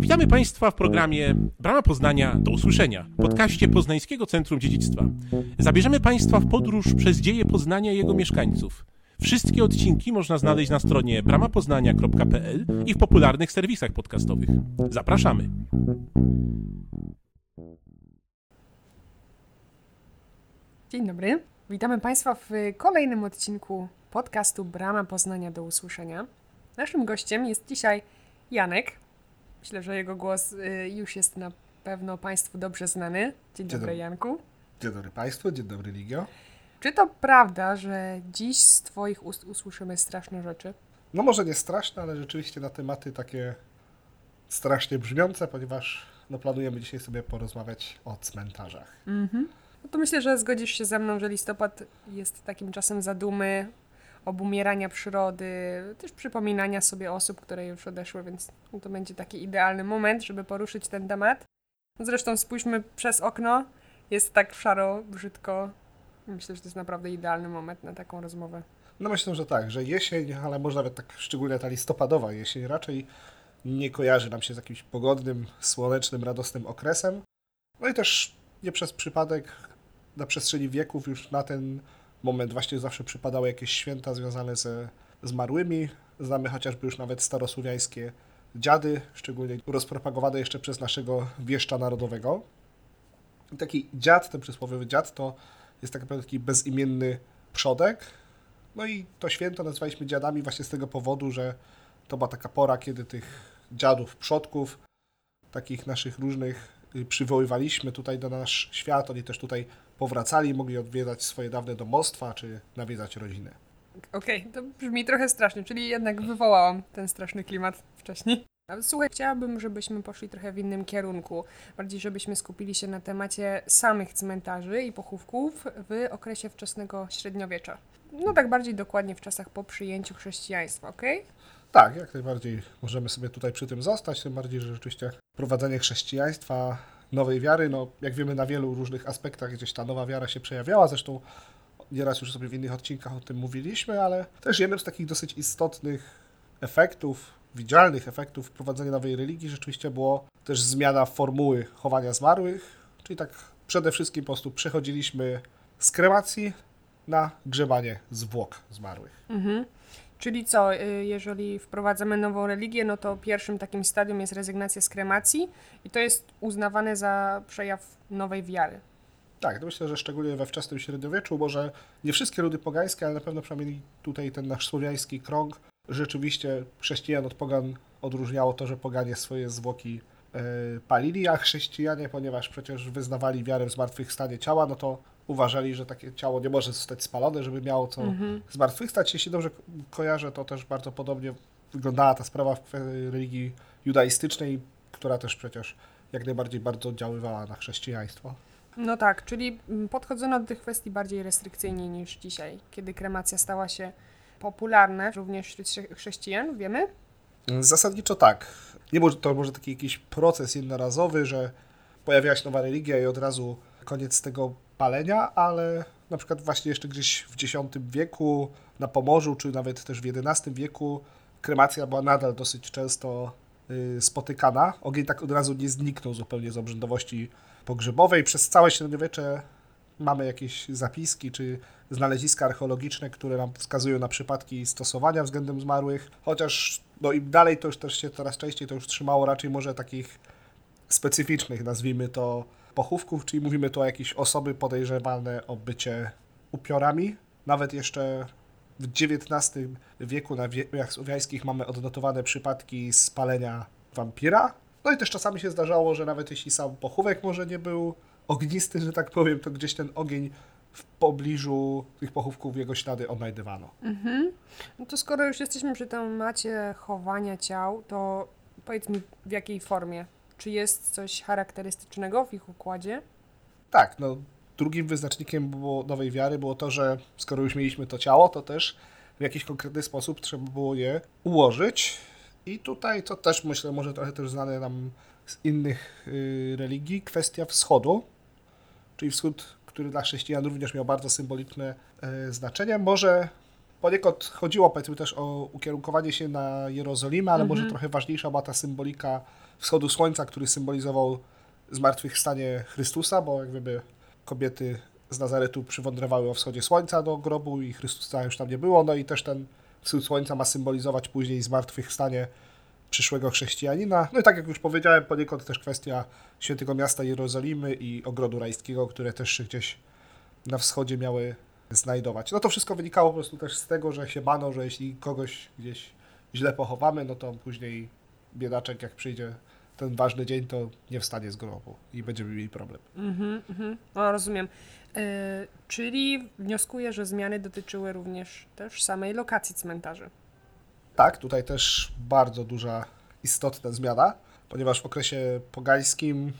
Witamy Państwa w programie Brama Poznania do usłyszenia, podcaście Poznańskiego Centrum Dziedzictwa. Zabierzemy Państwa w podróż przez dzieje Poznania i jego mieszkańców. Wszystkie odcinki można znaleźć na stronie bramapoznania.pl i w popularnych serwisach podcastowych. Zapraszamy. Dzień dobry. Witamy Państwa w kolejnym odcinku podcastu Brama Poznania do usłyszenia. Naszym gościem jest dzisiaj Janek. Myślę, że jego głos y, już jest na pewno Państwu dobrze znany. Dzień, dobry, dobry. Janku. Dzień dobry Państwu, dzień dobry Ligio. Czy to prawda, że dziś z Twoich ust usłyszymy straszne rzeczy? No może nie straszne, ale rzeczywiście na tematy takie strasznie brzmiące, ponieważ no, planujemy dzisiaj sobie porozmawiać o cmentarzach. No to myślę, że zgodzisz się ze mną, że listopad jest takim czasem zadumy, obumierania przyrody, też przypominania sobie osób, które już odeszły, więc to będzie taki idealny moment, żeby poruszyć ten temat. Zresztą spójrzmy przez okno, jest tak szaro, brzydko. Myślę, że to jest naprawdę idealny moment na taką rozmowę. No myślę, że tak, że jesień, ale może nawet tak szczególnie ta listopadowa jesień raczej nie kojarzy nam się z jakimś pogodnym, słonecznym, radosnym okresem. No i też nie przez przypadek na przestrzeni wieków już na ten moment właśnie zawsze przypadały jakieś święta związane ze zmarłymi. Znamy chociażby już nawet starosłowiańskie dziady, szczególnie rozpropagowane jeszcze przez naszego wieszcza narodowego. I taki dziad, ten przysłowiowy dziad, to jest tak naprawdę taki bezimienny przodek. No i to święto nazwaliśmy dziadami właśnie z tego powodu, że to była taka pora, kiedy tych dziadów, przodków, takich naszych różnych y, przywoływaliśmy tutaj do nasz świat. Oni też tutaj powracali, mogli odwiedzać swoje dawne domostwa, czy nawiedzać rodzinę. Okej, to brzmi trochę strasznie, czyli jednak wywołałam ten straszny klimat wcześniej. Słuchaj, chciałabym, żebyśmy poszli trochę w innym kierunku. Bardziej, żebyśmy skupili się na temacie samych cmentarzy i pochówków w okresie wczesnego średniowiecza. No tak bardziej dokładnie w czasach po przyjęciu chrześcijaństwa, okej? Tak, jak najbardziej możemy sobie tutaj przy tym zostać, tym bardziej, że rzeczywiście prowadzenie chrześcijaństwa, nowej wiary, no jak wiemy na wielu różnych aspektach gdzieś ta nowa wiara się przejawiała, zresztą nieraz już sobie w innych odcinkach o tym mówiliśmy, ale też jednym z takich dosyć istotnych efektów, widzialnych efektów wprowadzenia nowej religii rzeczywiście było też zmiana formuły chowania zmarłych, czyli tak przede wszystkim po prostu przechodziliśmy z kremacji na grzebanie zwłok zmarłych. Mhm. Czyli co, y, jeżeli wprowadzamy nową religię, no to pierwszym takim stadium jest rezygnacja z kremacji i to jest uznawane za przejaw nowej wiary. Tak, myślę, że szczególnie we wczesnym średniowieczu, może nie wszystkie ludy pogańskie, ale na pewno przynajmniej tutaj ten nasz słowiański krąg, rzeczywiście chrześcijan od pogan odróżniało to, że poganie swoje zwłoki e, palili, a chrześcijanie, ponieważ przecież wyznawali wiarę w zmartwychwstanie ciała, no to uważali, że takie ciało nie może zostać spalone, żeby miało co zmartwychwstać. Jeśli dobrze ko- kojarzę, to też bardzo podobnie wyglądała ta sprawa w kwe- religii judaistycznej, która też przecież jak najbardziej bardzo oddziaływała na chrześcijaństwo. No tak, czyli mm, podchodzono do tych kwestii bardziej restrykcyjnie niż dzisiaj, kiedy kremacja stała się popularna również wśród chrze- chrześcijan, wiemy? Zasadniczo tak. Nie może to może taki jakiś proces jednorazowy, że pojawiła się nowa religia i od razu koniec tego palenia, ale na przykład właśnie jeszcze gdzieś w X wieku na Pomorzu, czy nawet też w XI wieku kremacja była nadal dosyć często y, spotykana. Ogień tak od razu nie zniknął zupełnie z obrzędowości pogrzebowej. Przez całe średniowiecze mamy jakieś zapiski czy znaleziska archeologiczne, które nam wskazują na przypadki stosowania względem zmarłych, chociaż no im dalej to już też się coraz częściej to już trzymało raczej może takich specyficznych, nazwijmy to, pochówków, czyli mówimy tu o jakieś osoby podejrzewane o bycie upiorami. Nawet jeszcze w XIX wieku na wiejach słowiańskich mamy odnotowane przypadki spalenia wampira. No i też czasami się zdarzało, że nawet jeśli sam pochówek może nie był ognisty, że tak powiem, to gdzieś ten ogień w pobliżu tych pochówków jego ślady odnajdywano. No to skoro już jesteśmy przy temacie chowania ciał, to powiedz mi w jakiej formie? Czy jest coś charakterystycznego w ich układzie? Tak, no drugim wyznacznikiem było nowej wiary było to, że skoro już mieliśmy to ciało, to też w jakiś konkretny sposób trzeba było je ułożyć. I tutaj to też myślę, może trochę też znane nam z innych y, religii, kwestia wschodu, czyli wschód, który dla chrześcijan również miał bardzo symboliczne e, znaczenie. Może poniekąd chodziło powiedzmy też o ukierunkowanie się na Jerozolimę, ale Mhm. może trochę ważniejsza była ta symbolika wschodu słońca, który symbolizował zmartwychwstanie Chrystusa, bo jak wiemy kobiety z Nazaretu przywędrowały o wschodzie słońca do grobu i Chrystusa już tam nie było, no i też ten wschód słońca ma symbolizować później zmartwychwstanie przyszłego chrześcijanina. No i tak jak już powiedziałem, poniekąd też kwestia świętego miasta Jerozolimy i ogrodu rajskiego, które też się gdzieś na wschodzie miały znajdować. No to wszystko wynikało po prostu też z tego, że się bano, że jeśli kogoś gdzieś źle pochowamy, no to później biedaczek jak przyjdzie ten ważny dzień, to nie wstanie z grobu i będziemy mieli problem. Mhm, mhm. No, rozumiem. E, czyli wnioskuję, że zmiany dotyczyły również też samej lokacji cmentarzy. Tak, tutaj też bardzo duża, istotna zmiana, ponieważ w okresie pogańskim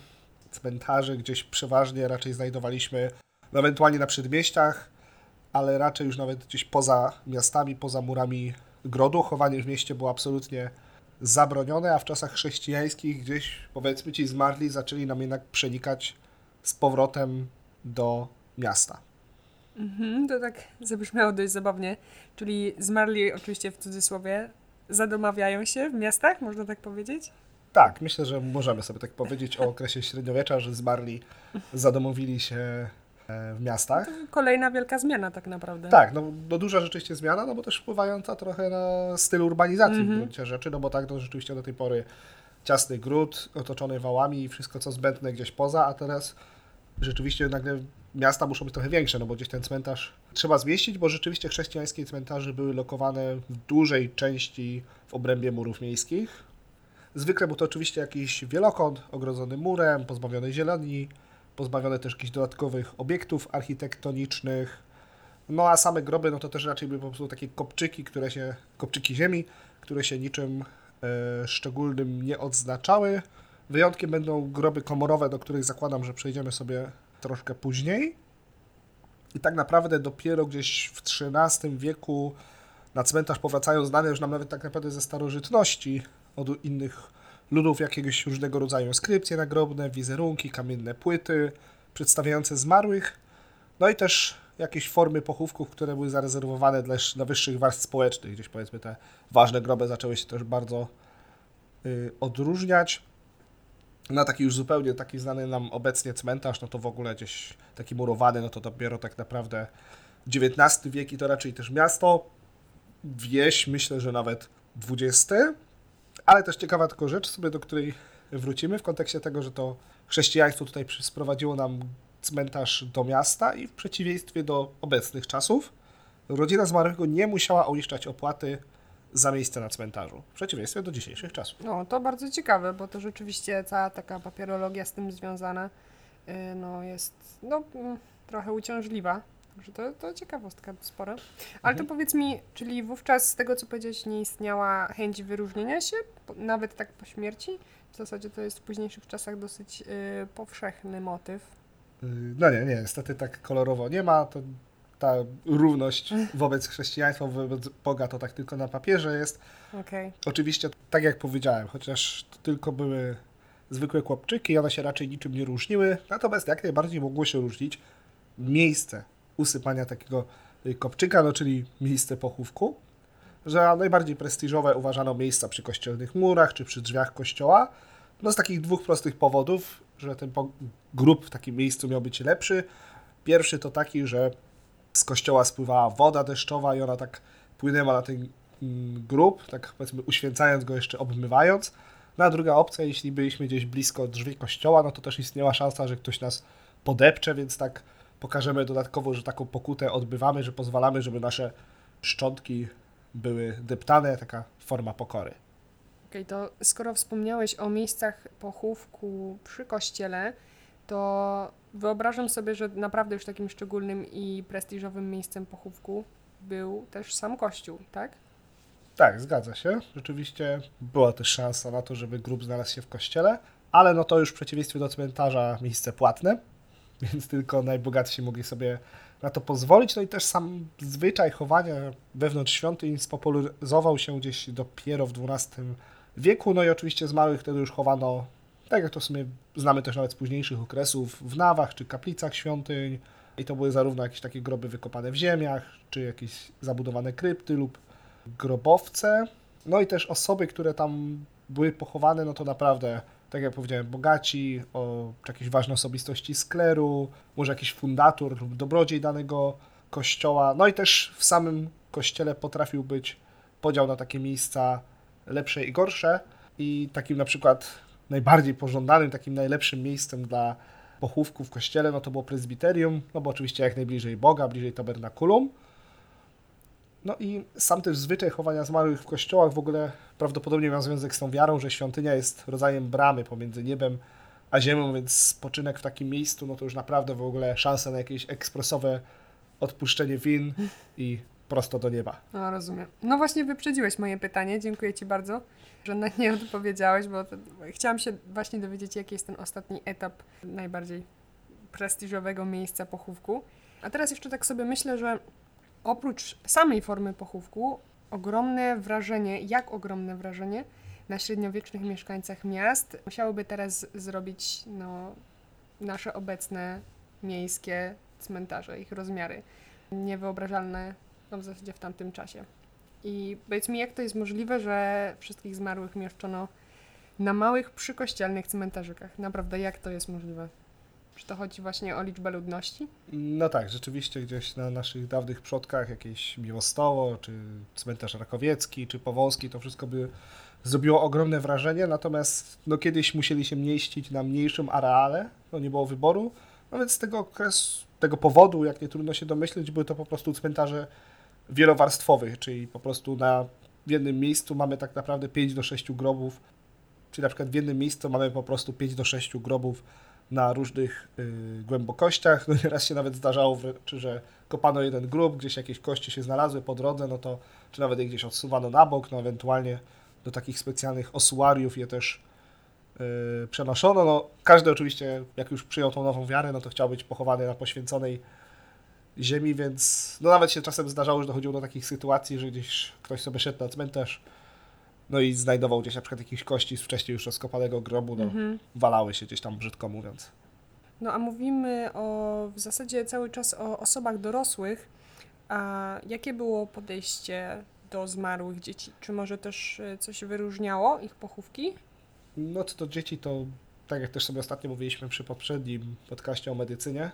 cmentarze gdzieś przeważnie raczej znajdowaliśmy, no ewentualnie na przedmieściach, ale raczej już nawet gdzieś poza miastami, poza murami grodu. Chowanie w mieście było absolutnie zabronione, a w czasach chrześcijańskich gdzieś, powiedzmy ci zmarli, zaczęli nam jednak przenikać z powrotem do miasta. Mhm, to tak zabrzmiało dość zabawnie. Czyli zmarli, oczywiście w cudzysłowie, zadomawiają się w miastach, można tak powiedzieć? Tak, myślę, że możemy sobie tak powiedzieć o okresie średniowiecza, że zmarli zadomowili się w miastach. Kolejna wielka zmiana tak naprawdę. Tak, no, no duża rzeczywiście zmiana, no bo też wpływająca trochę na styl urbanizacji w Mhm. gruncie rzeczy, no bo tak, no rzeczywiście do tej pory ciasny gród otoczony wałami i wszystko co zbędne gdzieś poza, a teraz rzeczywiście nagle miasta muszą być trochę większe, no bo gdzieś ten cmentarz trzeba zmieścić, bo rzeczywiście chrześcijańskie cmentarze były lokowane w dużej części w obrębie murów miejskich. Zwykle był to oczywiście jakiś wielokąt ogrodzony murem, pozbawiony zieleni, pozbawiony też jakichś dodatkowych obiektów architektonicznych. No a same groby, no to też raczej były po prostu takie kopczyki, które się, kopczyki ziemi, które się niczym e, szczególnym nie odznaczały. Wyjątkiem będą groby komorowe, do których zakładam, że przejdziemy sobie troszkę później. I tak naprawdę dopiero gdzieś w XIII wieku na cmentarz powracają znane już nam nawet tak naprawdę ze starożytności od innych ludów jakiegoś różnego rodzaju inskrypcje nagrobne, wizerunki, kamienne płyty przedstawiające zmarłych, no i też jakieś formy pochówków, które były zarezerwowane dla, dla wyższych warstw społecznych. Gdzieś powiedzmy te ważne groby zaczęły się też bardzo y, odróżniać. Na taki już zupełnie taki znany nam obecnie cmentarz, no to w ogóle gdzieś taki murowany, no to dopiero tak naprawdę XIX wiek i to raczej też miasto, wieś, myślę, że nawet XX, ale też ciekawa tylko rzecz sobie, do której wrócimy w kontekście tego, że to chrześcijaństwo tutaj sprowadziło nam cmentarz do miasta i w przeciwieństwie do obecnych czasów rodzina zmarłego nie musiała uiszczać opłaty za miejsce na cmentarzu, w przeciwieństwie do dzisiejszych czasów. No, to bardzo ciekawe, bo to rzeczywiście cała taka papierologia z tym związana y, no, jest no, mm, trochę uciążliwa. Także to, to ciekawostka spora. Ale to powiedz mi, czyli wówczas z tego, co powiedziałeś, nie istniała chęć wyróżnienia się, nawet tak po śmierci? W zasadzie to jest w późniejszych czasach dosyć y, powszechny motyw. Yy, No nie, nie, niestety tak kolorowo nie ma. To ta równość wobec chrześcijaństwa, wobec Boga to tak tylko na papierze jest. Okej. Oczywiście, tak jak powiedziałem, chociaż to tylko były zwykłe kłopczyki, one się raczej niczym nie różniły, natomiast jak najbardziej mogło się różnić miejsce usypania takiego y, kopczyka, no czyli miejsce pochówku, że najbardziej prestiżowe uważano miejsca przy kościelnych murach czy przy drzwiach kościoła, no z takich dwóch prostych powodów, że ten grób w takim miejscu miał być lepszy. Pierwszy to taki, że z kościoła spływała woda deszczowa i ona tak płynęła na ten mm, grób, tak powiedzmy uświęcając go jeszcze obmywając. No a druga opcja, jeśli byliśmy gdzieś blisko drzwi kościoła, no to też istniała szansa, że ktoś nas podepcze, więc tak pokażemy dodatkowo, że taką pokutę odbywamy, że pozwalamy, żeby nasze szczątki były deptane, taka forma pokory. Okej, to skoro wspomniałeś o miejscach pochówku przy kościele, to wyobrażam sobie, że naprawdę już takim szczególnym i prestiżowym miejscem pochówku był też sam kościół, tak? Tak, zgadza się. Rzeczywiście była też szansa na to, żeby grób znalazł się w kościele, ale no to już w przeciwieństwie do cmentarza miejsce płatne, więc tylko najbogatsi mogli sobie na to pozwolić. No i też sam zwyczaj chowania wewnątrz świątyń spopularyzował się gdzieś dopiero w XII wieku. No i oczywiście zmarłych wtedy już chowano, tak jak to w sumie znamy też nawet z późniejszych okresów, w nawach czy kaplicach świątyń. I to były zarówno jakieś takie groby wykopane w ziemiach, czy jakieś zabudowane krypty lub grobowce. No i też osoby, które tam były pochowane, no to naprawdę, tak jak powiedziałem, bogaci, o jakieś ważne osobistości skleru, może jakiś fundator lub dobrodziej danego kościoła. No i też w samym kościele potrafił być podział na takie miejsca lepsze i gorsze. I takim na przykład najbardziej pożądanym, takim najlepszym miejscem dla pochówku w kościele, no to było prezbiterium, no bo oczywiście jak najbliżej Boga, bliżej tabernakulum. No i sam też zwyczaj chowania zmarłych w kościołach w ogóle prawdopodobnie ma związek z tą wiarą, że świątynia jest rodzajem bramy pomiędzy niebem a ziemią, więc spoczynek w takim miejscu, no to już naprawdę w ogóle szansa na jakieś ekspresowe odpuszczenie win i prosto do nieba. No, rozumiem. No właśnie wyprzedziłeś moje pytanie, dziękuję Ci bardzo, że na nie odpowiedziałeś, bo to, chciałam się właśnie dowiedzieć, jaki jest ten ostatni etap najbardziej prestiżowego miejsca pochówku. A teraz jeszcze tak sobie myślę, że oprócz samej formy pochówku, ogromne wrażenie, jak ogromne wrażenie na średniowiecznych mieszkańcach miast musiałyby teraz zrobić no, nasze obecne miejskie cmentarze, ich rozmiary. Niewyobrażalne no, w zasadzie w tamtym czasie. I powiedz mi, jak to jest możliwe, że wszystkich zmarłych mieszczono na małych przykościelnych cmentarzykach? Naprawdę, jak to jest możliwe? Czy to chodzi właśnie o liczbę ludności? No tak, rzeczywiście gdzieś na naszych dawnych przodkach jakieś Miłostowo, czy cmentarz Rakowiecki, czy Powązki, to wszystko by zrobiło ogromne wrażenie, natomiast no, kiedyś musieli się mieścić na mniejszym areale, no nie było wyboru, no więc z tego okresu, tego powodu, jak nie trudno się domyśleć, były to po prostu cmentarze wielowarstwowych, czyli po prostu na w jednym miejscu mamy tak naprawdę 5 do 6 grobów, czyli na przykład w jednym miejscu mamy po prostu 5 do 6 grobów na różnych y, głębokościach. No nieraz się nawet zdarzało, czy że kopano jeden grób, gdzieś jakieś kości się znalazły po drodze, no to czy nawet je gdzieś odsuwano na bok, no ewentualnie do takich specjalnych osuariów je też y, przenoszono. No, każdy oczywiście, jak już przyjął tą nową wiarę, no to chciał być pochowany na poświęconej ziemi, więc no nawet się czasem zdarzało, że dochodziło do takich sytuacji, że gdzieś ktoś sobie szedł na cmentarz, no i znajdował gdzieś na przykład jakieś kości z wcześniej już rozkopanego grobu, no mhm. walały się gdzieś tam brzydko mówiąc. No a mówimy o w zasadzie cały czas o osobach dorosłych, a jakie było podejście do zmarłych dzieci? Czy może też e, coś wyróżniało ich pochówki? No to, to dzieci to, tak jak też sobie ostatnio mówiliśmy przy poprzednim podcaście o medycynie,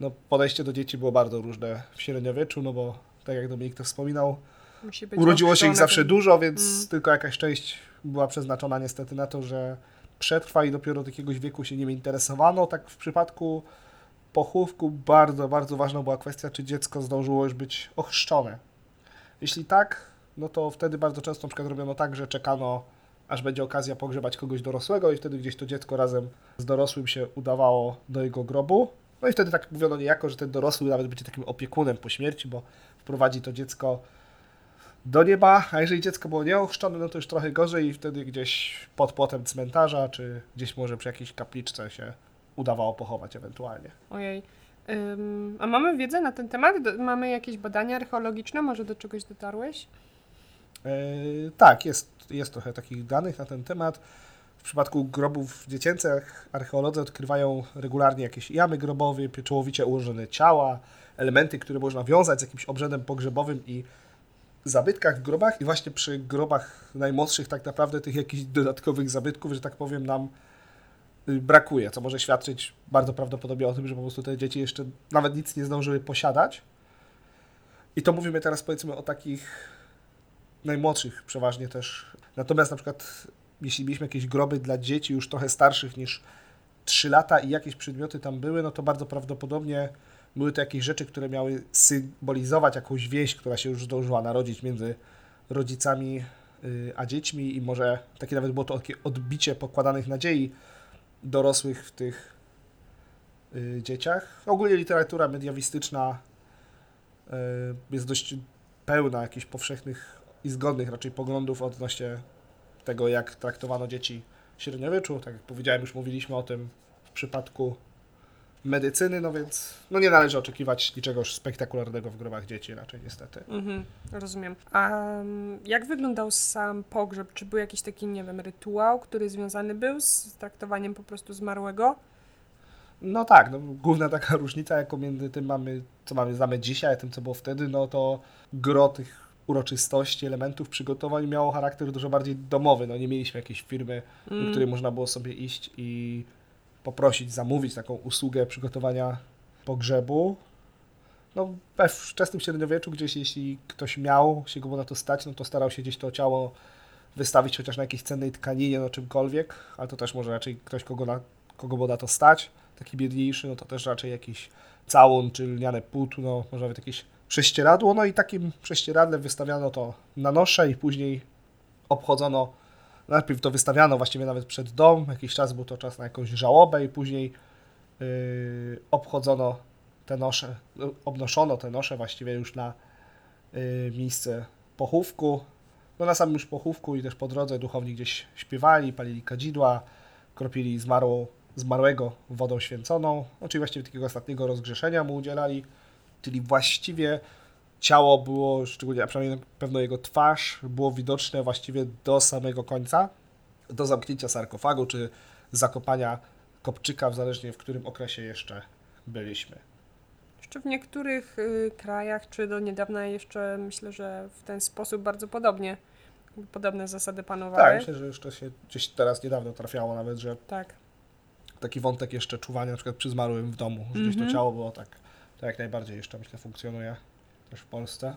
no podejście do dzieci było bardzo różne w średniowieczu, no bo tak jak Dominik to wspominał, urodziło się ich zawsze dużo, więc mm. tylko jakaś część była przeznaczona niestety na to, że przetrwa i dopiero do jakiegoś wieku się nimi interesowano. Tak w przypadku pochówku bardzo, bardzo ważna była kwestia, czy dziecko zdążyło już być ochrzczone. Jeśli tak, no to wtedy bardzo często na przykład robiono tak, że czekano, aż będzie okazja pogrzebać kogoś dorosłego i wtedy gdzieś to dziecko razem z dorosłym się udawało do jego grobu. No i wtedy tak mówiono niejako, że ten dorosły nawet będzie takim opiekunem po śmierci, bo wprowadzi to dziecko do nieba, a jeżeli dziecko było nieochrzczone, no to już trochę gorzej i wtedy gdzieś pod płotem cmentarza, czy gdzieś może przy jakiejś kapliczce się udawało pochować ewentualnie. Ojej. Um, a mamy wiedzę na ten temat? Mamy jakieś badania archeologiczne? Może do czegoś dotarłeś? Yy, tak, jest, jest trochę takich danych na ten temat. W przypadku grobów dziecięcych archeolodzy odkrywają regularnie jakieś jamy grobowe, pieczołowicie ułożone ciała, elementy, które można wiązać z jakimś obrzędem pogrzebowym i zabytkach w grobach i właśnie przy grobach najmłodszych tak naprawdę tych jakichś dodatkowych zabytków, że tak powiem, nam y, brakuje, co może świadczyć bardzo prawdopodobnie o tym, że po prostu te dzieci jeszcze nawet nic nie zdążyły posiadać. I to mówimy teraz powiedzmy o takich najmłodszych przeważnie też. Natomiast na przykład jeśli mieliśmy jakieś groby dla dzieci już trochę starszych niż 3 lata i jakieś przedmioty tam były, no to bardzo prawdopodobnie były to jakieś rzeczy, które miały symbolizować jakąś wieś, która się już zdążyła narodzić między rodzicami y, a dziećmi i może takie nawet było to odbicie pokładanych nadziei dorosłych w tych y, dzieciach. Ogólnie literatura mediawistyczna y, jest dość pełna jakichś powszechnych i zgodnych raczej poglądów odnośnie tego, jak traktowano dzieci w średniowieczu. Tak jak powiedziałem, już mówiliśmy o tym w przypadku medycyny, no więc no nie należy oczekiwać niczego spektakularnego w grobach dzieci raczej niestety. Mhm, rozumiem. A um, jak wyglądał sam pogrzeb? Czy był jakiś taki, nie wiem, rytuał, który związany był z traktowaniem po prostu zmarłego? No tak, no, główna taka różnica, jaką między tym mamy, co mamy znamy dzisiaj, a tym, co było wtedy, no to gro tych uroczystości, elementów przygotowań miało charakter dużo bardziej domowy. No nie mieliśmy jakiejś firmy, mm. do której można było sobie iść i poprosić, zamówić taką usługę przygotowania pogrzebu. No, we wczesnym średniowieczu gdzieś, jeśli ktoś miał się go na to stać, no to starał się gdzieś to ciało wystawić chociaż na jakiejś cennej tkaninie, no czymkolwiek, ale to też może raczej ktoś, kogo, na, kogo było na to stać, taki biedniejszy, no to też raczej jakiś całun czy lniane płótno, może nawet jakieś prześcieradło, no i takim prześcieradlem wystawiano to na nosze i później obchodzono, najpierw to wystawiano właściwie nawet przed dom, jakiś czas był to czas na jakąś żałobę i później yy, obchodzono te nosze, obnoszono te nosze właściwie już na yy, miejsce pochówku. No na samym już pochówku i też po drodze duchowni gdzieś śpiewali, palili kadzidła, kropili zmarłą, zmarłego wodą święconą, no, czyli właściwie takiego ostatniego rozgrzeszenia mu udzielali czyli właściwie ciało było, szczególnie, a przynajmniej na pewno jego twarz, było widoczne właściwie do samego końca, do zamknięcia sarkofagu, czy zakopania kopczyka, w zależnie w którym okresie jeszcze byliśmy. Jeszcze w niektórych y, krajach, czy do niedawna jeszcze myślę, że w ten sposób bardzo podobnie, podobne zasady panowały. Tak, myślę, że jeszcze się gdzieś teraz niedawno trafiało nawet, że tak. taki wątek jeszcze czuwania na przykład przy zmarłym w domu, że mm -hmm. gdzieś to mhm. ciało było tak to jak najbardziej jeszcze myślę funkcjonuje też w Polsce.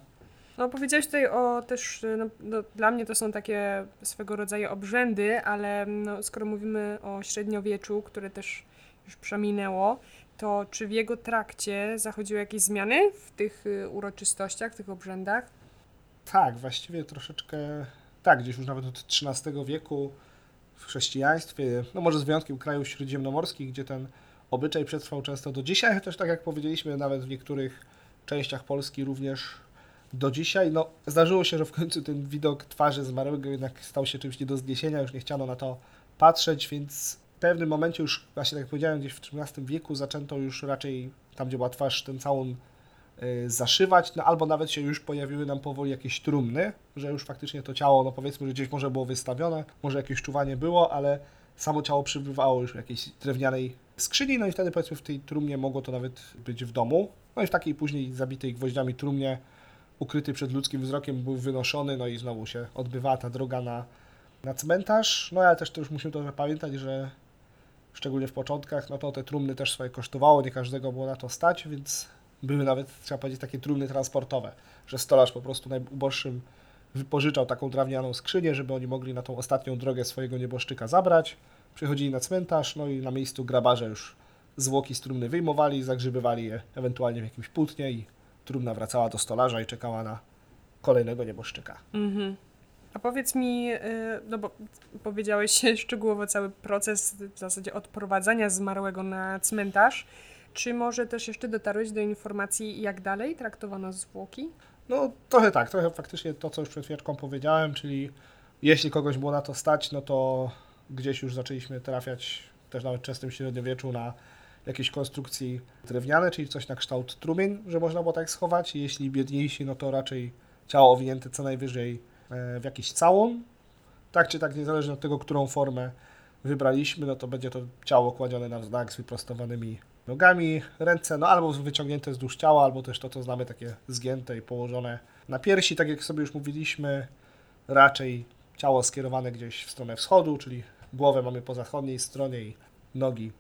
No powiedziałeś tutaj o też, no, no, dla mnie to są takie swego rodzaju obrzędy, ale no, skoro mówimy o średniowieczu, które też już przeminęło, to czy w jego trakcie zachodziły jakieś zmiany w tych y, uroczystościach, w tych obrzędach? Tak, właściwie troszeczkę, tak, gdzieś już nawet od XIII wieku w chrześcijaństwie, no może z wyjątkiem krajów śródziemnomorskich, gdzie ten obyczaj przetrwał często do dzisiaj, chociaż tak jak powiedzieliśmy, nawet w niektórych częściach Polski również do dzisiaj. No, zdarzyło się, że w końcu ten widok twarzy zmarłego jednak stał się czymś nie do zniesienia, już nie chciano na to patrzeć, więc w pewnym momencie już, właśnie tak jak powiedziałem, gdzieś w XIII wieku zaczęto już raczej tam, gdzie była twarz, ten całun y, zaszywać, no albo nawet się już pojawiły nam powoli jakieś trumny, że już faktycznie to ciało, no powiedzmy, że gdzieś może było wystawione, może jakieś czuwanie było, ale samo ciało przybywało już w jakiejś drewnianej skrzyni, no i wtedy powiedzmy w tej trumnie mogło to nawet być w domu. No i w takiej później zabitej gwoździami trumnie, ukryty przed ludzkim wzrokiem, był wynoszony, no i znowu się odbywała ta droga na, na cmentarz. No ale też to już musimy to pamiętać, że szczególnie w początkach, no to te trumny też swoje kosztowało, nie każdego było na to stać, więc były nawet, trzeba powiedzieć, takie trumny transportowe, że stolarz po prostu najuboższym wypożyczał taką drewnianą skrzynię, żeby oni mogli na tą ostatnią drogę swojego nieboszczyka zabrać. Przychodzili na cmentarz, no i na miejscu grabarze już zwłoki z trumny wyjmowali, zagrzybywali je ewentualnie w jakimś płótnie i trumna wracała do stolarza i czekała na kolejnego nieboszczyka. Mhm. A powiedz mi, y, no bo powiedziałeś szczegółowo cały proces w zasadzie odprowadzania zmarłego na cmentarz. Czy może też jeszcze dotarłeś do informacji, jak dalej traktowano zwłoki? No trochę tak, trochę faktycznie to, co już przed chwileczką powiedziałem, czyli jeśli kogoś było na to stać, no to gdzieś już zaczęliśmy trafiać też nawet w wczesnym średniowieczu na jakieś konstrukcji drewniane, czyli coś na kształt trumien, że można było tak schować. Jeśli biedniejsi, no to raczej ciało owinięte co najwyżej e, w jakiś całun. Tak czy tak, niezależnie od tego, którą formę wybraliśmy, no to będzie to ciało kładzione na znak z wyprostowanymi nogami, ręce, no albo wyciągnięte wzdłuż ciała, albo też to, co znamy, takie zgięte i położone na piersi, tak jak sobie już mówiliśmy, raczej ciało skierowane gdzieś w stronę wschodu, czyli głowę mamy po zachodniej stronie i nogi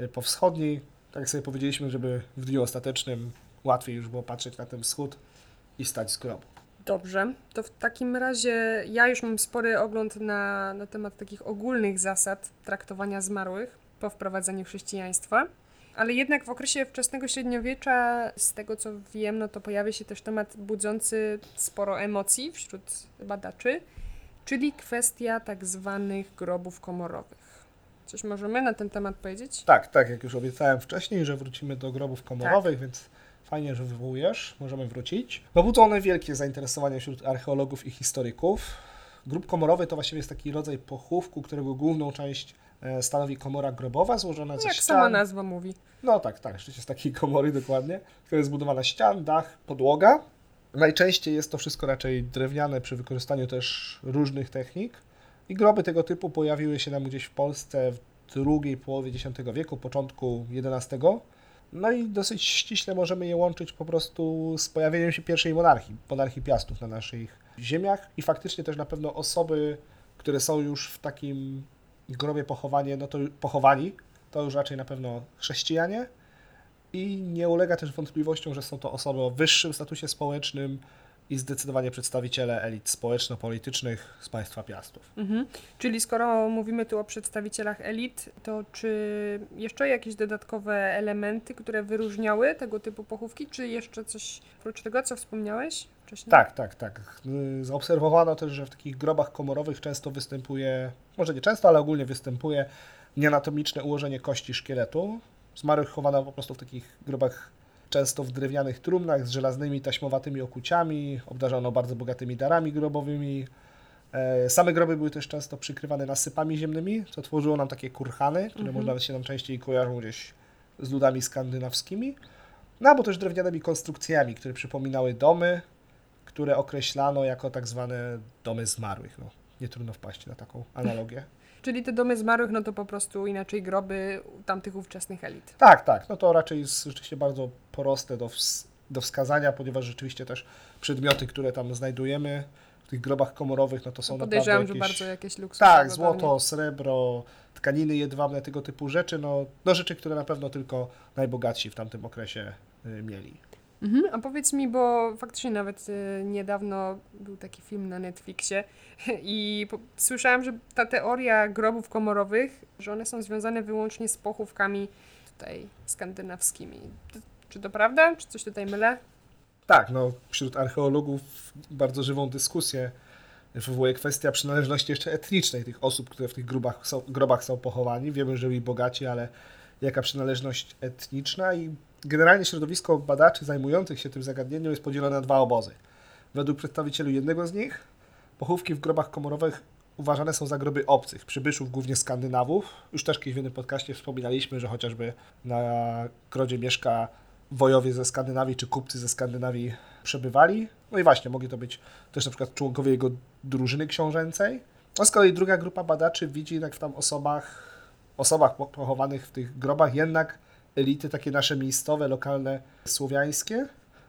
y, po wschodniej. Tak jak sobie powiedzieliśmy, żeby w dniu ostatecznym łatwiej już było patrzeć na ten wschód i stać z grobu. Dobrze, to w takim razie ja już mam spory ogląd na, na temat takich ogólnych zasad traktowania zmarłych po wprowadzeniu chrześcijaństwa. Ale jednak w okresie wczesnego średniowiecza, z tego co wiem, no to pojawia się też temat budzący sporo emocji wśród badaczy, czyli kwestia tak zwanych grobów komorowych. Coś możemy na ten temat powiedzieć? Tak, tak, jak już obiecałem wcześniej, że wrócimy do grobów komorowych, tak. więc fajnie, że wywołujesz, możemy wrócić. No budzą one wielkie zainteresowanie wśród archeologów i historyków. Grób komorowy to właściwie jest taki rodzaj pochówku, którego główną część e, stanowi komora grobowa złożona ze jak ścian. Jak sama nazwa mówi. No tak, tak, rzeczywiście z takiej komory dokładnie, która jest zbudowana ścian, dach, podłoga. Najczęściej jest to wszystko raczej drewniane przy wykorzystaniu też różnych technik. I groby tego typu pojawiły się nam gdzieś w Polsce drugiej połowie X wieku, początku XI. No i dosyć ściśle możemy je łączyć po prostu z pojawieniem się pierwszej monarchii, monarchii Piastów na naszych ziemiach i faktycznie też na pewno osoby, które są już w takim grobie pochowanie, no to pochowani, to już raczej na pewno chrześcijanie i nie ulega też wątpliwościom, że są to osoby o wyższym statusie społecznym, i zdecydowanie przedstawiciele elit społeczno-politycznych z państwa Piastów. Mhm. Czyli skoro mówimy tu o przedstawicielach elit, to czy jeszcze jakieś dodatkowe elementy, które wyróżniały tego typu pochówki, czy jeszcze coś oprócz tego, co wspomniałeś wcześniej? Tak, tak, tak. Zaobserwowano też, że w takich grobach komorowych często występuje, może nie często, ale ogólnie występuje nieanatomiczne ułożenie kości szkieletu. Zmarłych chowano po prostu w takich grobach często w drewnianych trumnach z żelaznymi taśmowatymi okuciami, obdarzano bardzo bogatymi darami grobowymi. E, same groby były też często przykrywane nasypami ziemnymi, co tworzyło nam takie kurhany, które mhm. można się nam częściej kojarzą gdzieś z ludami skandynawskimi. No albo też drewnianymi konstrukcjami, które przypominały domy, które określano jako tak zwane domy zmarłych. No, nie trudno wpaść na taką analogię. Czyli te domy zmarłych, no to po prostu inaczej groby tamtych ówczesnych elit. Tak, tak. No to raczej jest rzeczywiście bardzo proste do, do wskazania, ponieważ rzeczywiście też przedmioty, które tam znajdujemy w tych grobach komorowych, no to są no naprawdę jakieś... że bardzo jakieś luksusy. Tak, złoto, srebro, tkaniny jedwabne, tego typu rzeczy, no, no rzeczy, które na pewno tylko najbogatsi w tamtym okresie y, mieli. Mhm, a powiedz mi, bo faktycznie nawet y, niedawno był taki film na Netflixie i po, słyszałam, że ta teoria grobów komorowych, że one są związane wyłącznie z pochówkami tutaj skandynawskimi. To, czy to prawda? Czy coś tutaj mylę? Tak, no wśród archeologów bardzo żywą dyskusję wywołuje kwestia przynależności jeszcze etnicznej tych osób, które w tych grobach są, grobach są pochowani. Wiemy, że byli bogaci, ale jaka przynależność etniczna i Generalnie środowisko badaczy zajmujących się tym zagadnieniem jest podzielone na dwa obozy. Według przedstawicieli jednego z nich, pochówki w grobach komorowych uważane są za groby obcych, przybyszów, głównie Skandynawów. Już też kiedyś w jednym podcaście wspominaliśmy, że chociażby na grodzie mieszka wojowie ze Skandynawii czy kupcy ze Skandynawii przebywali. No i właśnie, mogli to być też na przykład członkowie jego drużyny książęcej. A z kolei druga grupa badaczy widzi jednak w tam osobach, osobach pochowanych w tych grobach jednak elity takie nasze miejscowe, lokalne, słowiańskie.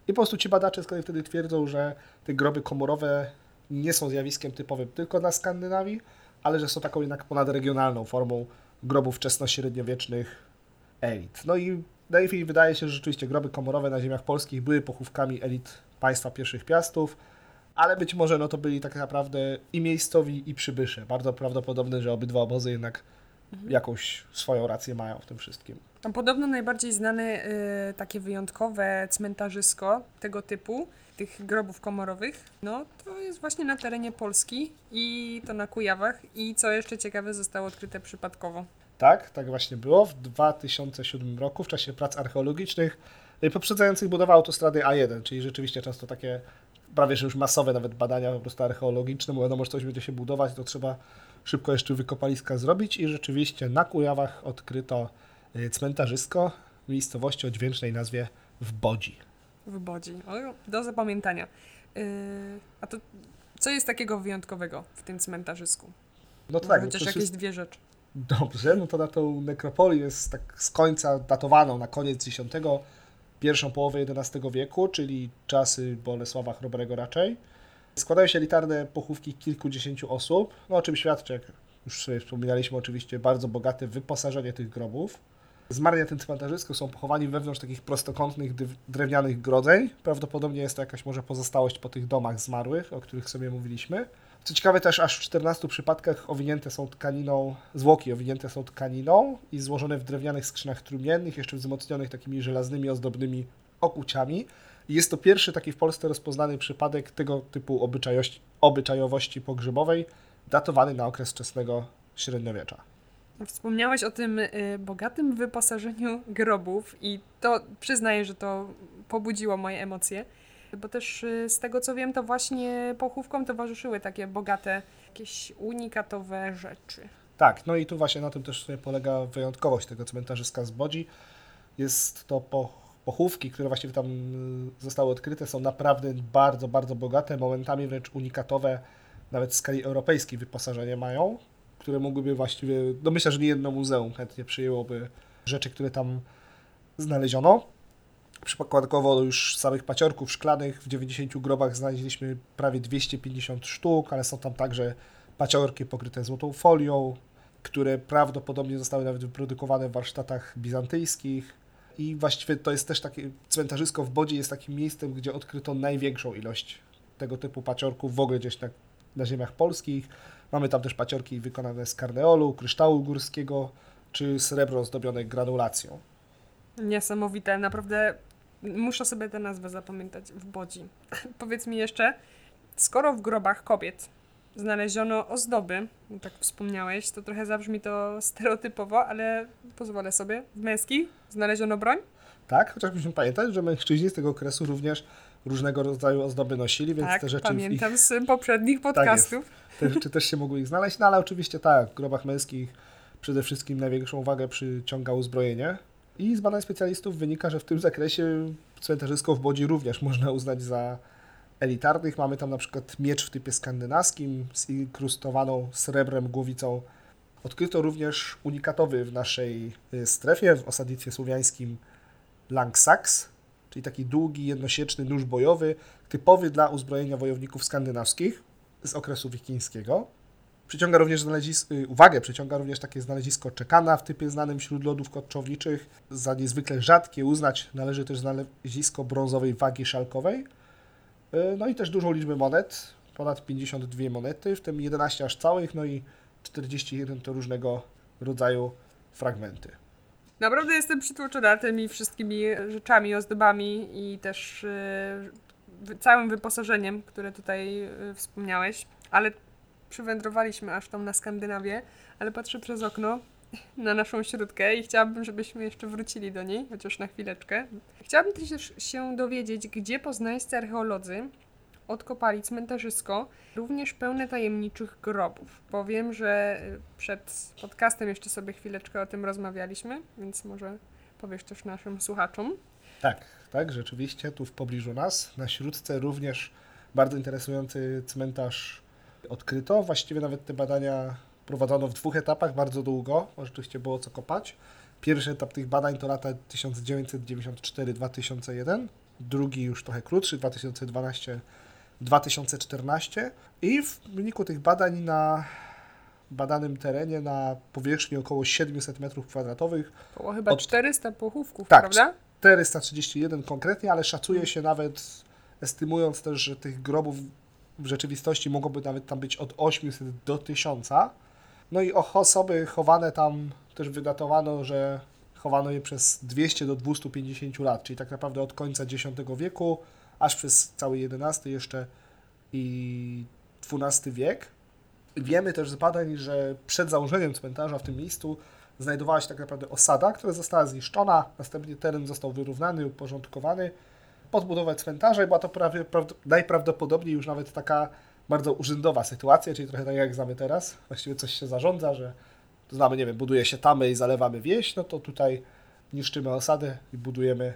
I po prostu ci badacze z kolei wtedy twierdzą, że te groby komorowe nie są zjawiskiem typowym tylko dla Skandynawii, ale że są taką jednak ponadregionalną formą grobów wczesno-średniowiecznych elit. No i najlepiej wydaje się, że rzeczywiście groby komorowe na ziemiach polskich były pochówkami elit państwa pierwszych piastów, ale być może no to byli tak naprawdę i miejscowi, i przybysze. Bardzo prawdopodobne, że obydwa obozy jednak. Jakąś swoją rację mają w tym wszystkim. A podobno najbardziej znane y, takie wyjątkowe cmentarzysko tego typu, tych grobów komorowych, no to jest właśnie na terenie Polski i to na Kujawach i co jeszcze ciekawe zostało odkryte przypadkowo. Tak, tak właśnie było. W 2007 roku w czasie prac archeologicznych y, poprzedzających budowę autostrady A1, czyli rzeczywiście często takie prawie że już masowe nawet badania po prostu archeologiczne, bo wiadomo, że coś będzie się budować, to trzeba szybko jeszcze wykopaliska zrobić i rzeczywiście na Kujawach odkryto y, cmentarzysko w miejscowości o dźwięcznej nazwie w Bodzi. W Bodzi. O, do zapamiętania. Yy, a to co jest takiego wyjątkowego w tym cmentarzysku? No to tak. Chociaż jakieś jest... dwie rzeczy. Dobrze, no to na tą nekropolię jest tak z końca datowaną na koniec X, pierwszą połowę XI wieku, czyli czasy Bolesława Chrobrego raczej. Składają się elitarne pochówki kilkudziesięciu osób, no o czym świadczy, jak już sobie wspominaliśmy oczywiście, bardzo bogate wyposażenie tych grobów. Zmarli na tym cmentarzysku są pochowani wewnątrz takich prostokątnych, drewnianych grodzeń. Prawdopodobnie jest to jakaś może pozostałość po tych domach zmarłych, o których sobie mówiliśmy. Co ciekawe też aż w 14 przypadkach owinięte są tkaniną, zwłoki owinięte są tkaniną i złożone w drewnianych skrzynach trumniennych, jeszcze wzmocnionych takimi żelaznymi, ozdobnymi okuciami. Jest to pierwszy taki w Polsce rozpoznany przypadek tego typu obyczajowości pogrzebowej, datowany na okres wczesnego średniowiecza. Wspomniałeś o tym y, bogatym wyposażeniu grobów i to przyznaję, że to pobudziło moje emocje, bo też y, z tego co wiem, to właśnie pochówkom towarzyszyły takie bogate, jakieś unikatowe rzeczy. Tak, no i tu właśnie na tym też polega wyjątkowość tego cmentarzyska z Bodzi. Jest to po pochówki, które właściwie tam y, zostały odkryte, są naprawdę bardzo, bardzo bogate, momentami wręcz unikatowe, nawet w skali europejskiej wyposażenie mają, które mogłyby właściwie, no myślę, że nie jedno muzeum chętnie przyjęłoby rzeczy, które tam znaleziono. Przykładowo już samych paciorków szklanych w 90 grobach znaleźliśmy prawie 250 sztuk, ale są tam także paciorki pokryte złotą folią, które prawdopodobnie zostały nawet wyprodukowane w warsztatach bizantyjskich. I właściwie to jest też takie cmentarzysko w Bodzie jest takim miejscem, gdzie odkryto największą ilość tego typu paciorków w ogóle gdzieś na, na ziemiach polskich. Mamy tam też paciorki wykonane z karneolu, kryształu górskiego czy srebro zdobione granulacją. Niesamowite, naprawdę muszę sobie tę nazwę zapamiętać w Bodzi. Powiedz mi jeszcze, skoro w grobach kobiet znaleziono ozdoby, tak wspomniałeś, to trochę zabrzmi to stereotypowo, ale pozwolę sobie. W męskich znaleziono broń? Tak, chociaż musimy pamiętać, że mężczyźni z tego okresu również różnego rodzaju ozdoby nosili, więc tak, te rzeczy. Pamiętam ich... z poprzednich tak podcastów. Tak te rzeczy też się mogły ich znaleźć, no ale oczywiście tak, w grobach męskich przede wszystkim największą uwagę przyciąga uzbrojenie. I z badań specjalistów wynika, że w tym zakresie cmentarzysko w Bodzi również można uznać za elitarnych. Mamy tam na przykład miecz w typie skandynawskim z inkrustowaną srebrem głowicą. Odkryto również unikatowy w naszej y, strefie, w osadnictwie słowiańskim Langsaks, czyli taki długi, jednosieczny nóż bojowy, typowy dla uzbrojenia wojowników skandynawskich z okresu wikińskiego. Przyciąga również y, uwagę przyciąga również takie znalezisko czekana w typie znanym wśród lodów kotczowniczych. Za niezwykle rzadkie uznać należy też znalezisko brązowej wagi szalkowej. Y, no i też dużą liczbę monet, ponad 52 monety, w tym 11 aż całych, no i 41 to różnego rodzaju fragmenty. Naprawdę jestem przytłoczona tymi wszystkimi rzeczami, ozdobami i też yy, całym wyposażeniem, które tutaj yy, wspomniałeś, ale przywędrowaliśmy aż tam na Skandynawię, ale patrzę przez okno na naszą śródkę i chciałabym, żebyśmy jeszcze wrócili do niej, chociaż na chwileczkę. Chciałabym też się dowiedzieć, gdzie poznańscy archeolodzy odkopali cmentarzysko, również pełne tajemniczych grobów. Powiem, że y, przed podcastem jeszcze sobie chwileczkę o tym rozmawialiśmy, więc może powiesz też naszym słuchaczom. Tak, tak, rzeczywiście, tu w pobliżu nas, na Śródce również bardzo interesujący cmentarz odkryto. Właściwie nawet te badania prowadzono w dwóch etapach bardzo długo, bo rzeczywiście było co kopać. Pierwszy etap tych badań to lata 1994-2001, drugi już trochę krótszy, 2012-2014 i w wyniku tych badań na badanym terenie na powierzchni około 700 m2. Było chyba od... 400 pochówków, tak, prawda? 431 konkretnie, ale szacuje się nawet, estymując też, że tych grobów w rzeczywistości mogłoby nawet tam być od 800 do 1000. No i osoby chowane tam też wydatowano, że chowano je przez 200 do 250 lat, czyli tak naprawdę od końca X wieku aż przez cały XI jeszcze i XII wiek. Wiemy też z badań, że przed założeniem cmentarza w tym miejscu znajdowała się tak naprawdę osada, która została zniszczona, następnie teren został wyrównany, uporządkowany podbudować cmentarza i była to prawie, najprawdopodobniej już nawet taka bardzo urzędowa sytuacja, czyli trochę tak jak znamy teraz. Właściwie coś się zarządza, że znamy, nie wiem, buduje się tamy i zalewamy wieś, no to tutaj niszczymy osadę i budujemy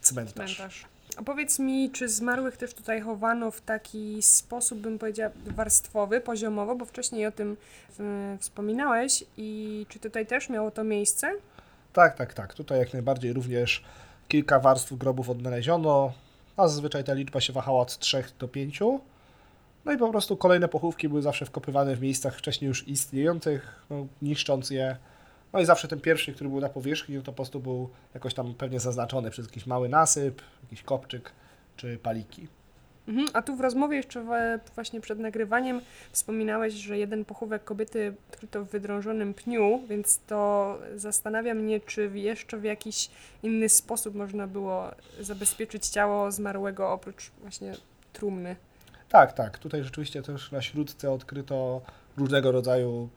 cmentarz. cmentarz. A powiedz mi, czy zmarłych też tutaj chowano w taki sposób, bym powiedziała, warstwowy, poziomowo, bo wcześniej o tym y, wspominałeś i czy tutaj też miało to miejsce? Tak, tak, tak. Tutaj jak najbardziej również kilka warstw grobów odnaleziono, a zazwyczaj ta liczba się wahała od 3 do 5. No i po prostu kolejne pochówki były zawsze wkopywane w miejscach wcześniej już istniejących, no, niszcząc je. No i zawsze ten pierwszy, który był na powierzchni, no to po prostu był jakoś tam pewnie zaznaczony przez jakiś mały nasyp, jakiś kopczyk czy paliki. Mhm, a tu w rozmowie jeszcze właśnie przed nagrywaniem wspominałeś, że jeden pochówek kobiety odkryto w wydrążonym pniu, więc to zastanawia mnie, czy jeszcze w jakiś inny sposób można było zabezpieczyć ciało zmarłego oprócz właśnie trumny. Tak, tak. Tutaj rzeczywiście też na śródce odkryto różnego rodzaju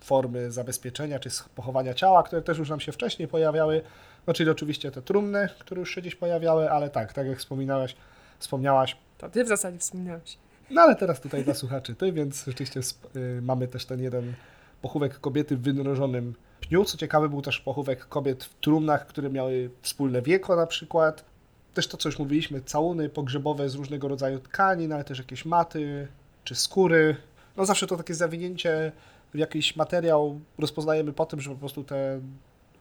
formy zabezpieczenia czy pochowania ciała, które też już nam się wcześniej pojawiały. No czyli oczywiście te trumny, które już się gdzieś pojawiały, ale tak, tak jak wspominałeś, wspomniałaś, to ty w zasadzie wspominałeś. No ale teraz tutaj dla słuchaczy ty, więc rzeczywiście y, mamy też ten jeden pochówek kobiety w wynrożonym pniu. Co ciekawe, był też pochówek kobiet w trumnach, które miały wspólne wieko na przykład. Też to, co już mówiliśmy, całuny pogrzebowe z różnego rodzaju tkanin, ale też jakieś maty czy skóry. No zawsze to takie zawinięcie jakiś materiał rozpoznajemy po tym, że po prostu ten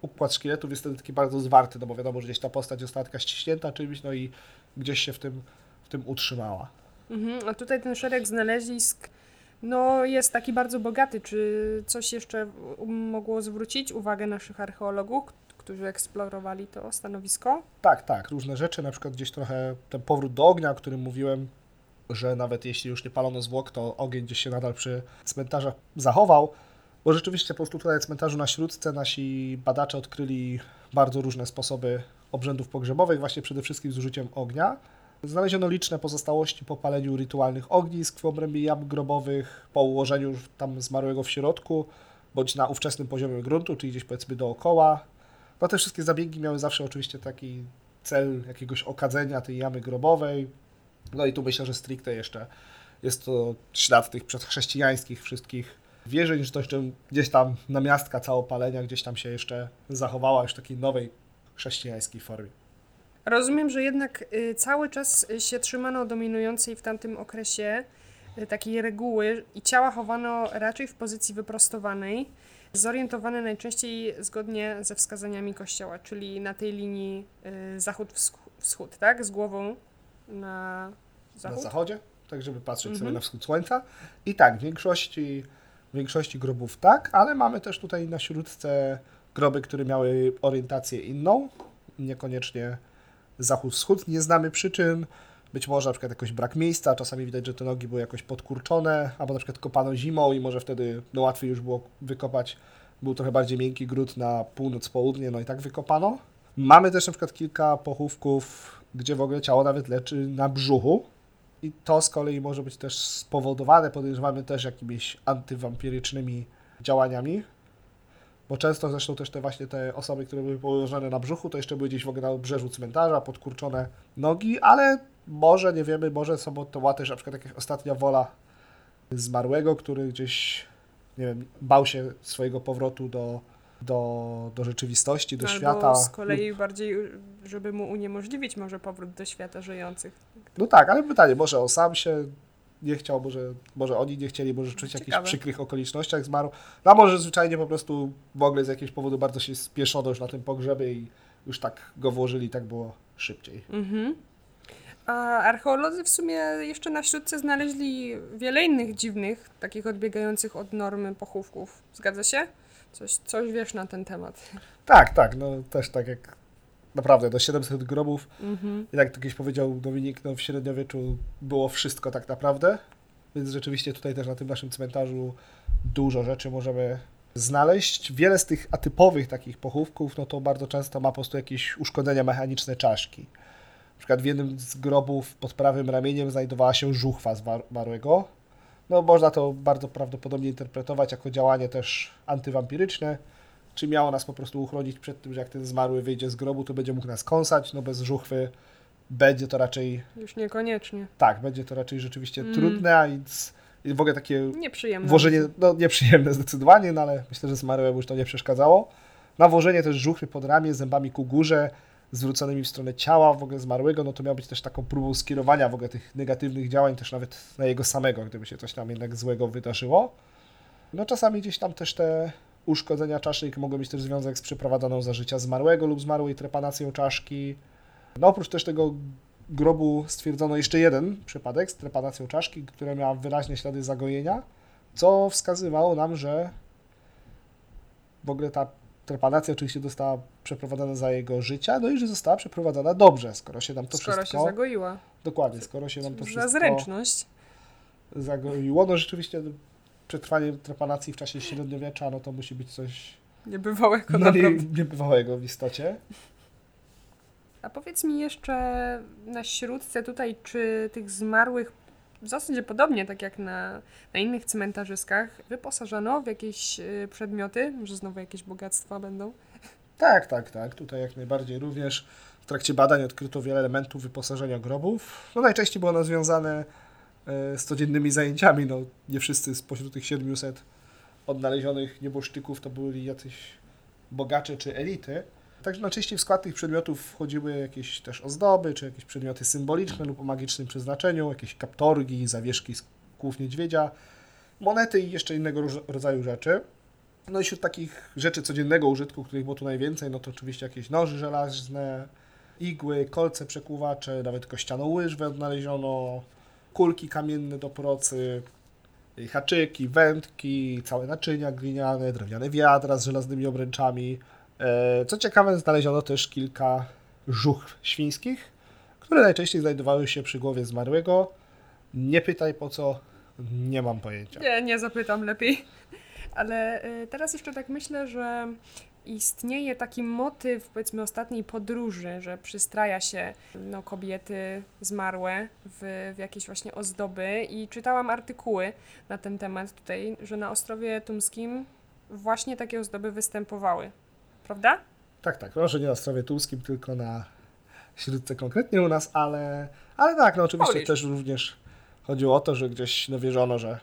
układ szkieletów jest wtedy taki bardzo zwarty, no bo wiadomo, że gdzieś ta postać została taka ściśnięta czymś, no i gdzieś się w tym, w tym utrzymała. Mhm, a tutaj ten szereg znalezisk no, jest taki bardzo bogaty. Czy coś jeszcze mogło zwrócić uwagę naszych archeologów, którzy eksplorowali to stanowisko? Tak, tak, różne rzeczy, na przykład gdzieś trochę ten powrót do ognia, o którym mówiłem, że nawet jeśli już nie palono zwłok, to ogień gdzieś się nadal przy cmentarzach zachował, bo rzeczywiście po prostu tutaj na cmentarzu na Śródce nasi badacze odkryli bardzo różne sposoby obrzędów pogrzebowych, właśnie przede wszystkim z użyciem ognia. Znaleziono liczne pozostałości po paleniu rytualnych ognisk w obrębie jam grobowych, po ułożeniu tam zmarłego w środku, bądź na ówczesnym poziomie gruntu, czyli gdzieś powiedzmy dookoła. No te wszystkie zabiegi miały zawsze oczywiście taki cel jakiegoś okadzenia tej jamy grobowej. No i tu myślę, że stricte jeszcze jest to ślad tych przedchrześcijańskich wszystkich wierzeń, że to jeszcze gdzieś tam namiastka całopalenia gdzieś tam się jeszcze zachowała już w takiej nowej chrześcijańskiej formie. Rozumiem, że jednak y, cały czas się trzymano dominującej w tamtym okresie y, takiej reguły i ciała chowano raczej w pozycji wyprostowanej, zorientowane najczęściej zgodnie ze wskazaniami kościoła, czyli na tej linii y, zachód-wschód, tak? Z głową na zachód? Na zachodzie, tak żeby patrzeć Mhm. sobie na wschód słońca. I tak, w większości, w większości grobów tak, ale mamy też tutaj na śródce groby, które miały orientację inną, niekoniecznie zachód-wschód. Nie znamy przyczyn, być może na przykład jakoś brak miejsca, czasami widać, że te nogi były jakoś podkurczone, albo na przykład kopano zimą i może wtedy no, łatwiej już było wykopać, był trochę bardziej miękki gród na północ, południe, no i tak wykopano. Mamy też na przykład kilka pochówków, gdzie w ogóle ciało nawet leczy na brzuchu. I to z kolei może być też spowodowane, podejrzewamy też jakimiś antywampirycznymi działaniami, bo często zresztą też te właśnie te osoby, które były położone na brzuchu, to jeszcze były gdzieś w ogóle na obrzeżu cmentarza, podkurczone nogi, ale może, nie wiemy, może są to też na przykład jakaś ostatnia wola zmarłego, który gdzieś, nie wiem, bał się swojego powrotu do, do, do rzeczywistości, do Albo świata. z kolei bardziej, żeby mu uniemożliwić może powrót do świata żyjących. No tak, ale pytanie, może on sam się nie chciał, może, może oni nie chcieli, może czuć w jakichś przykrych okolicznościach zmarł, no a może zwyczajnie po prostu w ogóle z jakiegoś powodu bardzo się spieszono już na tym pogrzebie i już tak go włożyli, tak było szybciej. Mhm. A archeolodzy w sumie jeszcze na śródce znaleźli wiele innych dziwnych, takich odbiegających od normy pochówków. Zgadza się? Coś, coś wiesz na ten temat. Tak, tak, no też tak jak naprawdę do 700 grobów Mhm. I tak kiedyś powiedział Dominik, no w średniowieczu było wszystko tak naprawdę, więc rzeczywiście tutaj też na tym naszym cmentarzu dużo rzeczy możemy znaleźć. Wiele z tych atypowych takich pochówków, no to bardzo często ma po prostu jakieś uszkodzenia mechaniczne czaszki. Na przykład w jednym z grobów pod prawym ramieniem znajdowała się żuchwa zmarłego. No można to bardzo prawdopodobnie interpretować jako działanie też antywampiryczne, czy miało nas po prostu uchronić przed tym, że jak ten zmarły wyjdzie z grobu, to będzie mógł nas kąsać, no bez żuchwy będzie to raczej, Już niekoniecznie. tak, będzie to raczej rzeczywiście Mm. trudne, a więc i w ogóle takie Nieprzyjemne. włożenie, no nieprzyjemne zdecydowanie, no ale myślę, że zmarłemu już to nie przeszkadzało. Nawożenie też żuchwy pod ramię, zębami ku górze, zwróconymi w stronę ciała w ogóle zmarłego, no to miało być też taką próbą skierowania w ogóle tych negatywnych działań też nawet na jego samego, gdyby się coś tam jednak złego wydarzyło. No czasami gdzieś tam też te uszkodzenia czaszek mogą mieć też związek z przeprowadzoną za życia zmarłego lub zmarłej trepanacją czaszki. No oprócz też tego grobu stwierdzono jeszcze jeden przypadek z trepanacją czaszki, która miała wyraźne ślady zagojenia, co wskazywało nam, że w ogóle ta trepanacja oczywiście została przeprowadzona za jego życia, no i że została przeprowadzona dobrze, skoro się nam to Skoro wszystko... się zagoiła. Dokładnie, skoro się nam to Za wszystko zręczność. zagoiło. No rzeczywiście przetrwanie trepanacji w czasie średniowiecza, no to musi być coś Niebywałego no, nie, niebywałego w istocie. A powiedz mi jeszcze na śródce tutaj, czy tych zmarłych w zasadzie podobnie, tak jak na, na innych cmentarzyskach, wyposażono w jakieś y, przedmioty? Może znowu jakieś bogactwa będą? Tak, tak, tak. Tutaj jak najbardziej również w trakcie badań odkryto wiele elementów wyposażenia grobów. No najczęściej było ono związane e, z codziennymi zajęciami. No, nie wszyscy spośród tych 700 odnalezionych nieboszczyków to byli jacyś bogacze czy elity. Także najczęściej w skład tych przedmiotów wchodziły jakieś też ozdoby, czy jakieś przedmioty symboliczne lub o magicznym przeznaczeniu, jakieś kaptorgi, zawieszki z kłów niedźwiedzia. monety i jeszcze innego rodzaju rzeczy. No i wśród takich rzeczy codziennego użytku, których było tu najwięcej, no to oczywiście jakieś noże żelazne, igły, kolce przekuwacze, nawet kościaną łyżwę odnaleziono, kulki kamienne do procy, haczyki, wędki, całe naczynia gliniane, drewniane wiadra z żelaznymi obręczami. E, Co ciekawe, znaleziono też kilka żuchw świńskich, które najczęściej znajdowały się przy głowie zmarłego. Nie pytaj po co, nie mam pojęcia. Nie, nie zapytam lepiej. Ale y, teraz jeszcze tak myślę, że istnieje taki motyw, powiedzmy, ostatniej podróży, że przystraja się no, kobiety zmarłe w, w jakieś właśnie ozdoby i czytałam artykuły na ten temat tutaj, że na Ostrowie Tumskim właśnie takie ozdoby występowały. Prawda? Tak, tak, może nie na Ostrowie Tuskim, tylko na Śródce konkretnie u nas, ale, ale tak, no oczywiście Polisz. też również chodziło o to, że gdzieś no, wierzono, że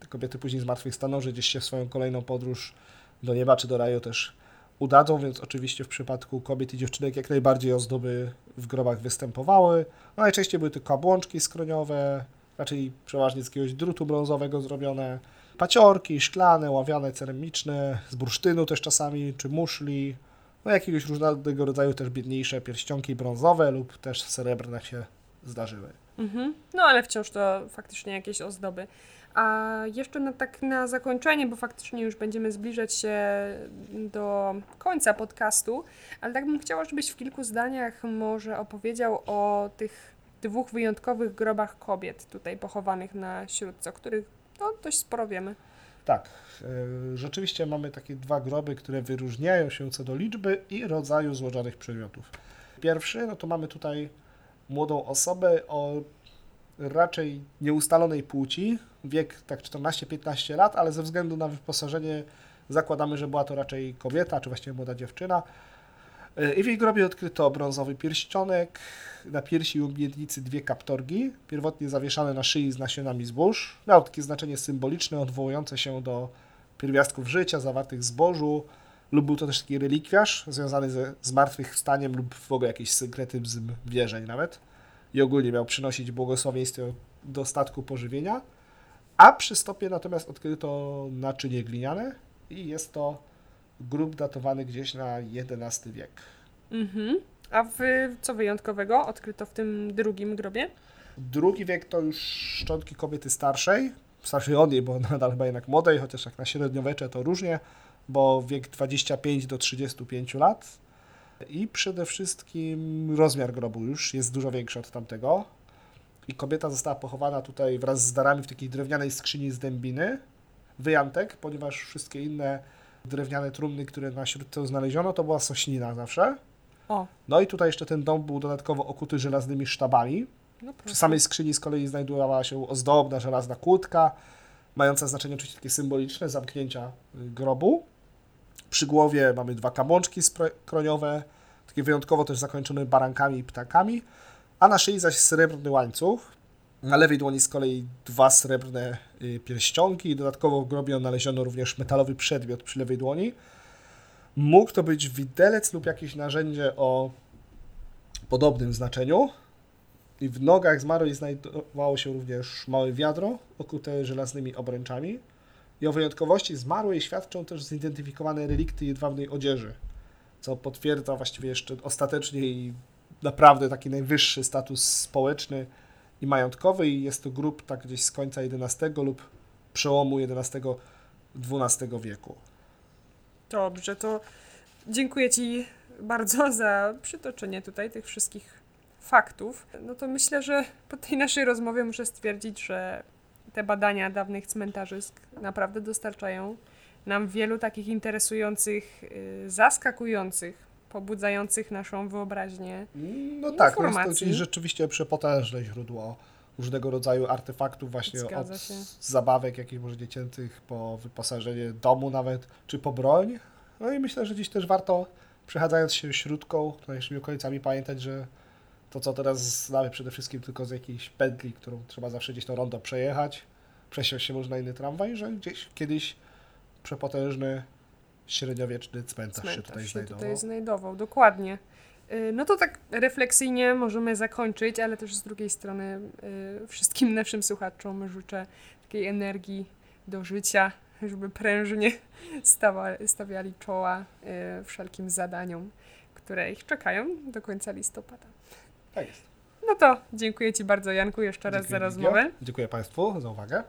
te kobiety później zmartwychwstaną, że gdzieś się w swoją kolejną podróż do nieba czy do raju też udadzą, więc oczywiście w przypadku kobiet i dziewczynek jak najbardziej ozdoby w grobach występowały. No, najczęściej były to kabłączki skroniowe, raczej przeważnie z jakiegoś drutu brązowego zrobione, paciorki, szklane, ławiane, ceramiczne, z bursztynu też czasami, czy muszli, no jakiegoś różnego rodzaju też biedniejsze pierścionki brązowe lub też srebrne się zdarzyły. Mhm. No ale wciąż to faktycznie jakieś ozdoby. A jeszcze na, tak na zakończenie, bo faktycznie już będziemy zbliżać się do końca podcastu, ale tak bym chciała, żebyś w kilku zdaniach może opowiedział o tych dwóch wyjątkowych grobach kobiet tutaj pochowanych na Śródce, o których no, dość sporo wiemy. Tak, e, rzeczywiście mamy takie dwa groby, które wyróżniają się co do liczby i rodzaju złożonych przedmiotów. Pierwszy, no to mamy tutaj młodą osobę o raczej nieustalonej płci, wiek tak 14-15 lat, ale ze względu na wyposażenie zakładamy, że była to raczej kobieta, czy właściwie młoda dziewczyna. I w jej grobie odkryto brązowy pierścionek, na piersi i obiednicy dwie kaptorgi, pierwotnie zawieszane na szyi z nasionami zbóż. Miało takie znaczenie symboliczne, odwołujące się do pierwiastków życia zawartych w zbożu, lub był to też taki relikwiarz związany ze zmartwychwstaniem lub w ogóle jakiś synkretyzm wierzeń nawet. I ogólnie miał przynosić błogosławieństwo do statku pożywienia. A przy stopie natomiast odkryto naczynie gliniane i jest to grób datowany gdzieś na XI wiek. Mhm. A w, co wyjątkowego odkryto w tym drugim grobie? Drugi wiek to już szczątki kobiety starszej, starszej od niej, bo nadal chyba jednak młodej, chociaż jak na średniowiecze to różnie, bo wiek 25 do 35 lat. I przede wszystkim rozmiar grobu już jest dużo większy od tamtego. I kobieta została pochowana tutaj wraz z darami w takiej drewnianej skrzyni z dębiny. Wyjątek, ponieważ wszystkie inne drewniane trumny, które na śródce znaleziono, to była sośnina zawsze. O, No i tutaj jeszcze ten dom był dodatkowo okuty żelaznymi sztabami. no proszę. Przy samej skrzyni z kolei znajdowała się ozdobna żelazna kłódka, mająca znaczenie oczywiście takie symboliczne zamknięcia y, grobu. Przy głowie mamy dwa kamączki skroniowe, takie wyjątkowo też zakończone barankami i ptakami, a na szyi zaś srebrny łańcuch. Na lewej dłoni z kolei dwa srebrne pierścionki i dodatkowo w grobie odnaleziono również metalowy przedmiot przy lewej dłoni. Mógł to być widelec lub jakieś narzędzie o podobnym znaczeniu. I w nogach zmarłej znajdowało się również małe wiadro okute żelaznymi obręczami. I o wyjątkowości zmarłej świadczą też zidentyfikowane relikty jedwabnej odzieży, co potwierdza właściwie jeszcze ostatecznie i naprawdę taki najwyższy status społeczny i majątkowy. I jest to grób tak gdzieś z końca XI lub przełomu XI-XII wieku. Dobrze, to dziękuję Ci bardzo za przytoczenie tutaj tych wszystkich faktów. No to myślę, że po tej naszej rozmowie muszę stwierdzić, że te badania dawnych cmentarzysk naprawdę dostarczają nam wielu takich interesujących, y, zaskakujących, pobudzających naszą wyobraźnię. No tak, no jest to Informacji. rzeczywiście przepotężne źródło różnego rodzaju artefaktów właśnie Zgadza od się. zabawek jakichś może dziecięcych po wyposażenie domu nawet, czy po broń. No i myślę, że dziś też warto przechadzając się śródką, naszymi okolicami pamiętać, że to co teraz znamy przede wszystkim tylko z jakiejś pętli, którą trzeba zawsze gdzieś to rondo przejechać, przesiąść się może na inny tramwaj, że gdzieś kiedyś przepotężny średniowieczny cmentarz, się Cmentarz tutaj się znajdował. tutaj znajdował, dokładnie. Y, No to tak refleksyjnie możemy zakończyć, ale też z drugiej strony y, wszystkim naszym słuchaczom życzę takiej energii do życia, żeby prężnie stawiali czoła y, wszelkim zadaniom, które ich czekają do końca listopada. Tak jest. No to dziękuję Ci bardzo, Janku, jeszcze raz Dziękuję, za rozmowę. Dziękuję Państwu za uwagę.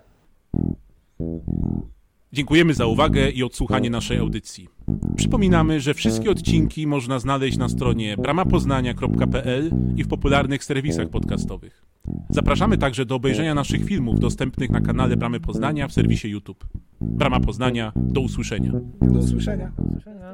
Dziękujemy za uwagę i odsłuchanie naszej audycji. Przypominamy, że wszystkie odcinki można znaleźć na stronie bramapoznania.pl i w popularnych serwisach podcastowych. Zapraszamy także do obejrzenia naszych filmów dostępnych na kanale Bramy Poznania w serwisie YouTube. Brama Poznania, do usłyszenia. Do usłyszenia. Do usłyszenia.